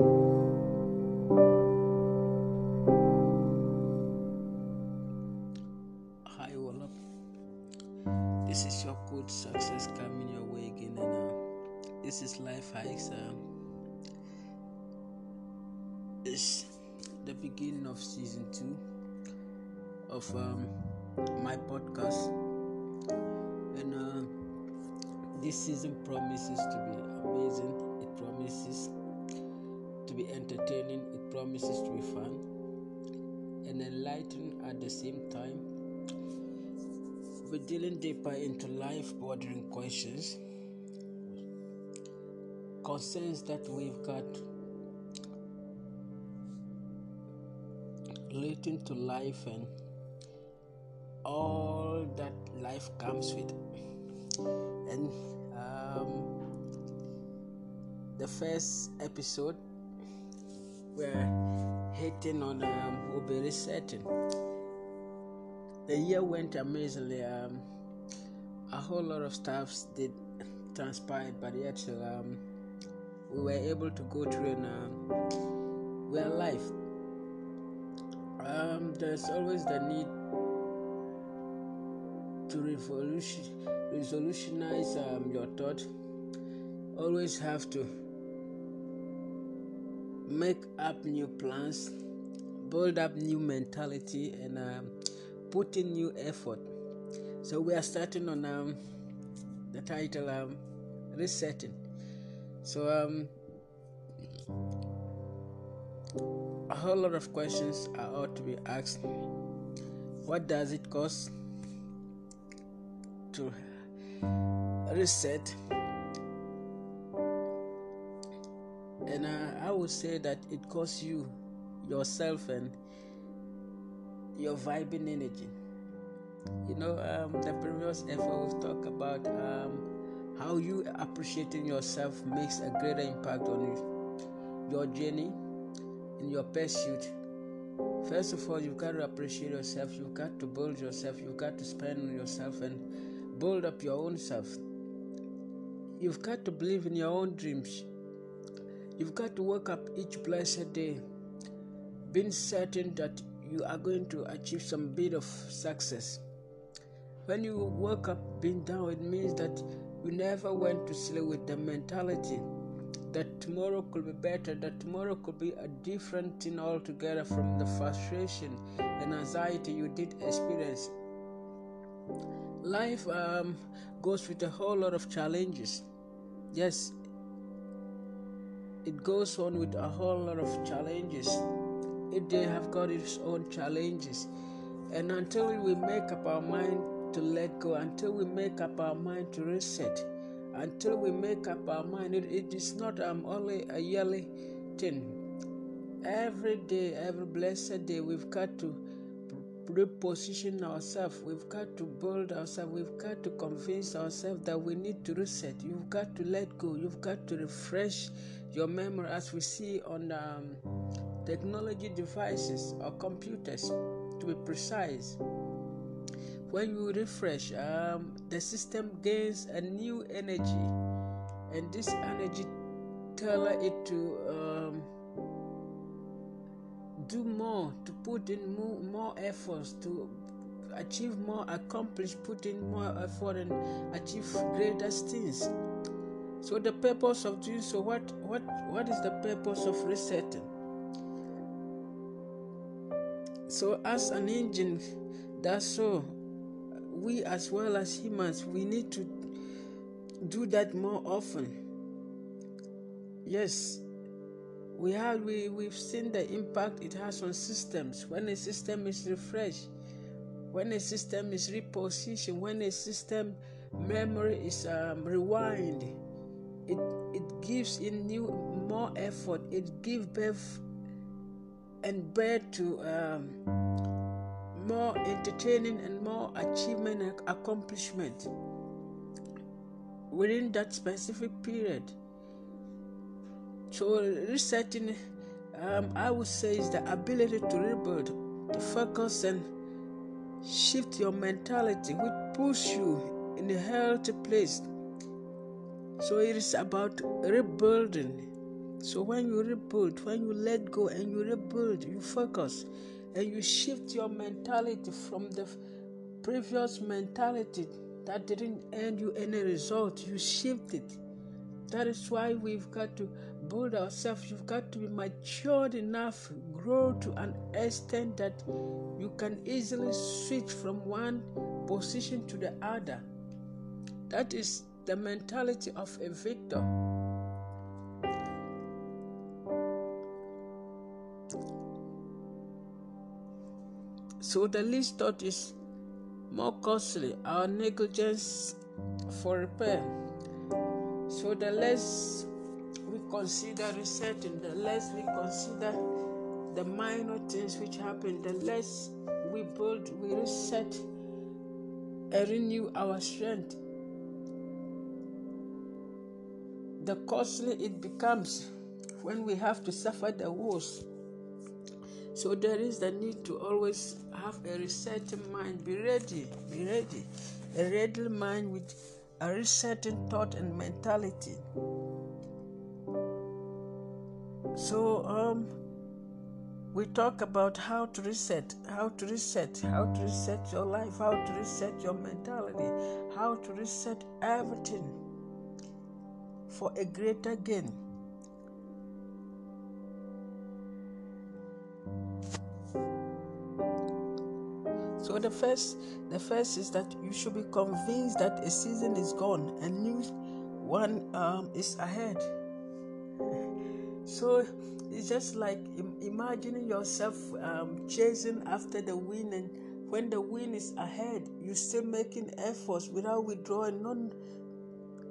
Hi, what up? This is your coach success coming your way again, and uh, this is Life Hikes. Um, it's the beginning of season two of um, my podcast, and uh, this season promises to be amazing. It promises to be entertaining. It promises to be fun and enlightening at the same time. We're dealing deeper into life bordering questions, concerns that we've got relating to life and all that life comes with. And um, the first episode, we're hitting on um, Be Certain the year went amazingly. Um, a whole lot of stuff did transpire, but yet um, we were able to go through and uh, we're alive. Um, there's always the need to revolution, revolutionize um, your thought. Always have to make up new plans, build up new mentality, and um, put in new effort. So we are starting on um, the title um, resetting. So um, a whole lot of questions are ought to be asked. What does it cost to reset? Would say that it costs you yourself and your vibing energy. You know, um, the previous effort we've talked about um, how you appreciating yourself makes a greater impact on you, your journey, in your pursuit. First of all, you've got to appreciate yourself. You've got to build yourself. You've got to spend on yourself and build up your own self. You've got to believe in your own dreams. You've got to wake up each blessed day, being certain that you are going to achieve some bit of success. When you wake up being down, it means that you never went to sleep with the mentality that tomorrow could be better, that tomorrow could be a different thing altogether from the frustration and anxiety you did experience. Life um, goes with a whole lot of challenges. Yes, it goes on with a whole lot of challenges. It they have got its own challenges. And until we make up our mind to let go until we make up our mind to reset until we make up our mind it, it is not um, only a yearly thing. Every day every blessed day we've got to reposition ourselves. We've got to build ourselves. We've got to convince ourselves that we need to reset. You've got to let go. You've got to refresh your memory as we see on um, technology devices or computers to be precise. When you refresh um, the system gains a new energy and this energy tailor it to um, do more to put in more, more efforts to achieve more accomplish put in more effort and achieve greater things so the purpose of doing so what what what is the purpose of resetting? So as an engine that's so we as well as humans we need to do that more often. Yes we have we, we've seen the impact it has on systems. When a system is refreshed when a system is repositioned when a system memory is um, it it gives in new more effort. It gives birth and birth to um, more entertaining and more achievement and accomplishment. Within that specific period. So resetting um, i would say is the ability to rebuild to focus and shift your mentality which push you in a healthy place so it is about rebuilding So when you rebuild, when you let go and you rebuild, you focus and you shift your mentality from the previous mentality that didn't earn you any result, you shift it. That is why we've got to build ourselves. You've got to be matured enough, grow to an extent that you can easily switch from one position to the other. That is the mentality of a victor. So the least thought is more costly, our negligence for repair. So the less we consider resetting, the less we consider the minor things which happen, the less we build, we reset and renew our strength. The costly it becomes when we have to suffer the worst. So there is the need to always have a resetting mind. Be ready, be ready. A ready mind with a resetting thought and mentality. So um we talk about how to reset, how to reset, how to reset your life, how to reset your mentality, how to reset everything for a greater gain. So the first, the first is that you should be convinced that a season is gone and new one um, is ahead. So it's just like imagining yourself um, chasing after the wind, and when the wind is ahead, you're still making efforts without withdrawing, not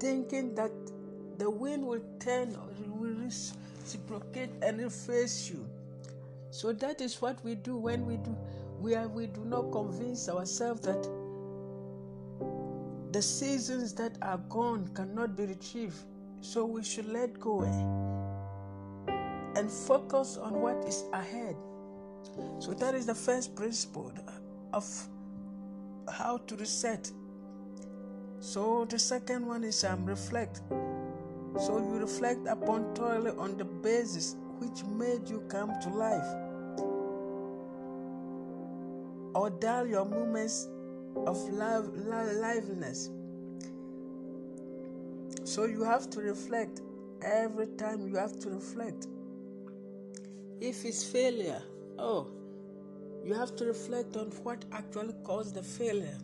thinking that the wind will turn will reciprocate and face you. So that is what we do when we do where we do not convince ourselves that the seasons that are gone cannot be retrieved. So we should let go and focus on what is ahead. So that is the first principle of how to reset. So the second one is um, reflect. So you reflect upon toiling on the basis which made you come to life or dull your moments of live, liveliness. So you have to reflect. Every time you have to reflect. If it's failure, oh, you have to reflect on what actually caused the failure.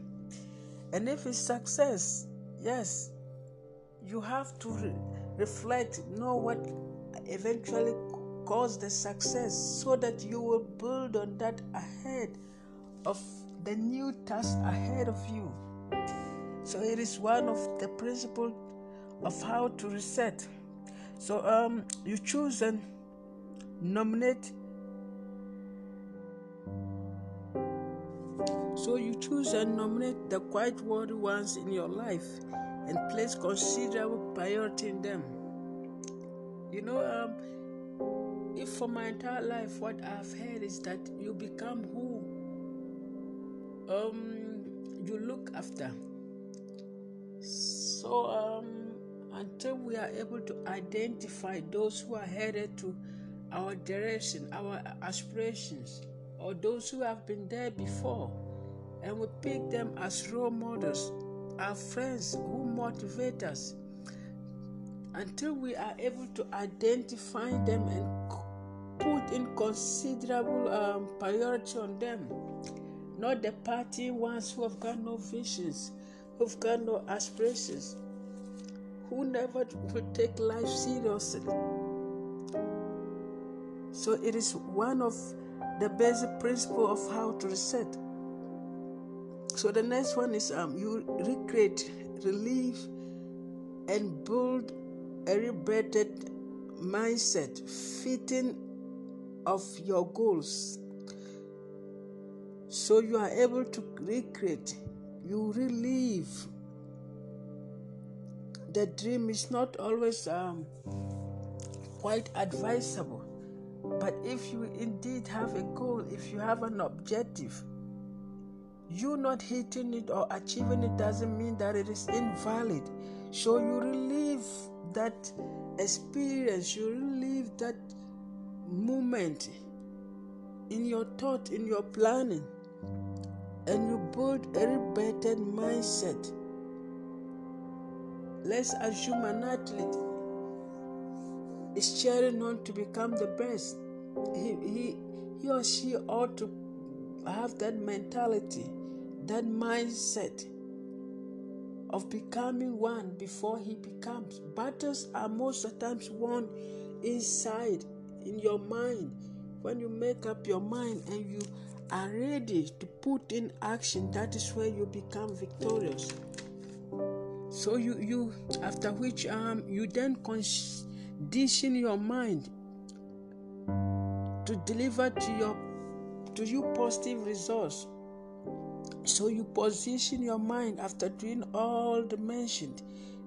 And if it's success, yes, you have to re- reflect, know what eventually caused the success so that you will build on that ahead of the new task ahead of you. So it is one of the principles of how to reset. So um, you choose and nominate. So you choose and nominate the quite worthy ones in your life and place considerable priority in them. You know, um, if for my entire life what I've heard is that you become who um you look after so um until we are able to identify those who are headed to our direction our aspirations or those who have been there before and we pick them as role models our friends who motivate us until we are able to identify them and put in considerable um, priority on them not the party ones who have got no visions, who've got no aspirations, who never will take life seriously. So it is one of the basic principle of how to reset. So the next one is um you recreate, relieve, and build a rebirthed mindset fitting of your goals so you are able to recreate, you relieve. The dream is not always um, quite advisable, but if you indeed have a goal, if you have an objective, you not hitting it or achieving it doesn't mean that it is invalid. So you relive that experience, you relive that moment in your thought, in your planning, and you build a better mindset. Let's assume an athlete is cheering on to become the best. He, he, he or she ought to have that mentality, that mindset of becoming one before he becomes. Battles are most of times won inside, in your mind. When you make up your mind and you are ready to put in action, that is where you become victorious. So you you after which um you then condition your mind to deliver to your to you positive results. So you position your mind after doing all the mentioned,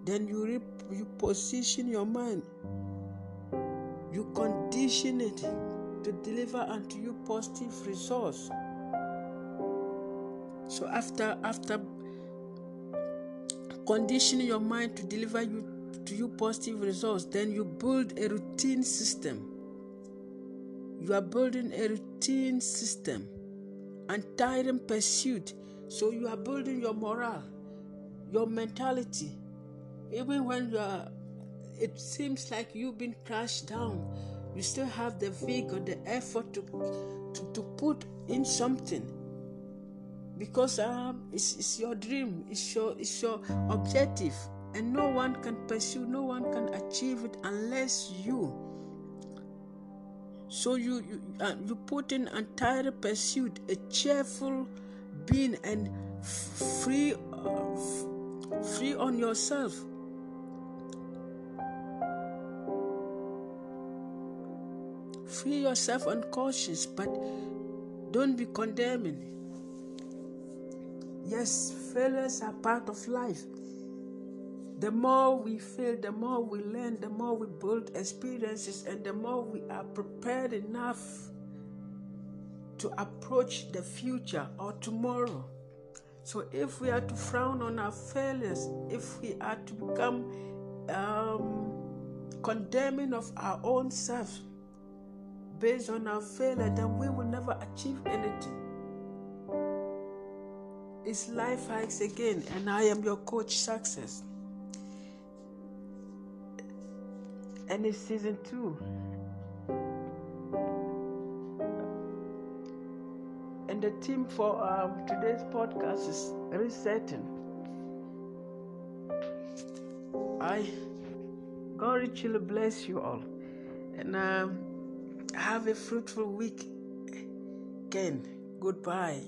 then you re- you position your mind, you condition it to deliver unto you positive results. So after after conditioning your mind to deliver you to you positive results, then you build a routine system. You are building a routine system, untiring pursuit. So you are building your morale, your mentality. Even when you are, it seems like you've been crashed down, you still have the vigor, the effort to, to, to put in something because um, it's, it's your dream, it's your, it's your objective, and no one can pursue, no one can achieve it unless you. So you you, uh, you put in entire pursuit, a cheerful being, and free uh, f- free on yourself. Free yourself unconscious, but don't be condemning. Yes, failures are part of life. The more we fail, the more we learn, the more we build experiences, and the more we are prepared enough to approach the future or tomorrow. So, if we are to frown on our failures, if we are to become um, condemning of our own self based on our failure, then we will never achieve anything. It's Life Hikes again, and I am your coach, Success. And it's season two. And the theme for um, today's podcast is resetting. I, God richly bless you all. And um, have a fruitful week. Again, goodbye.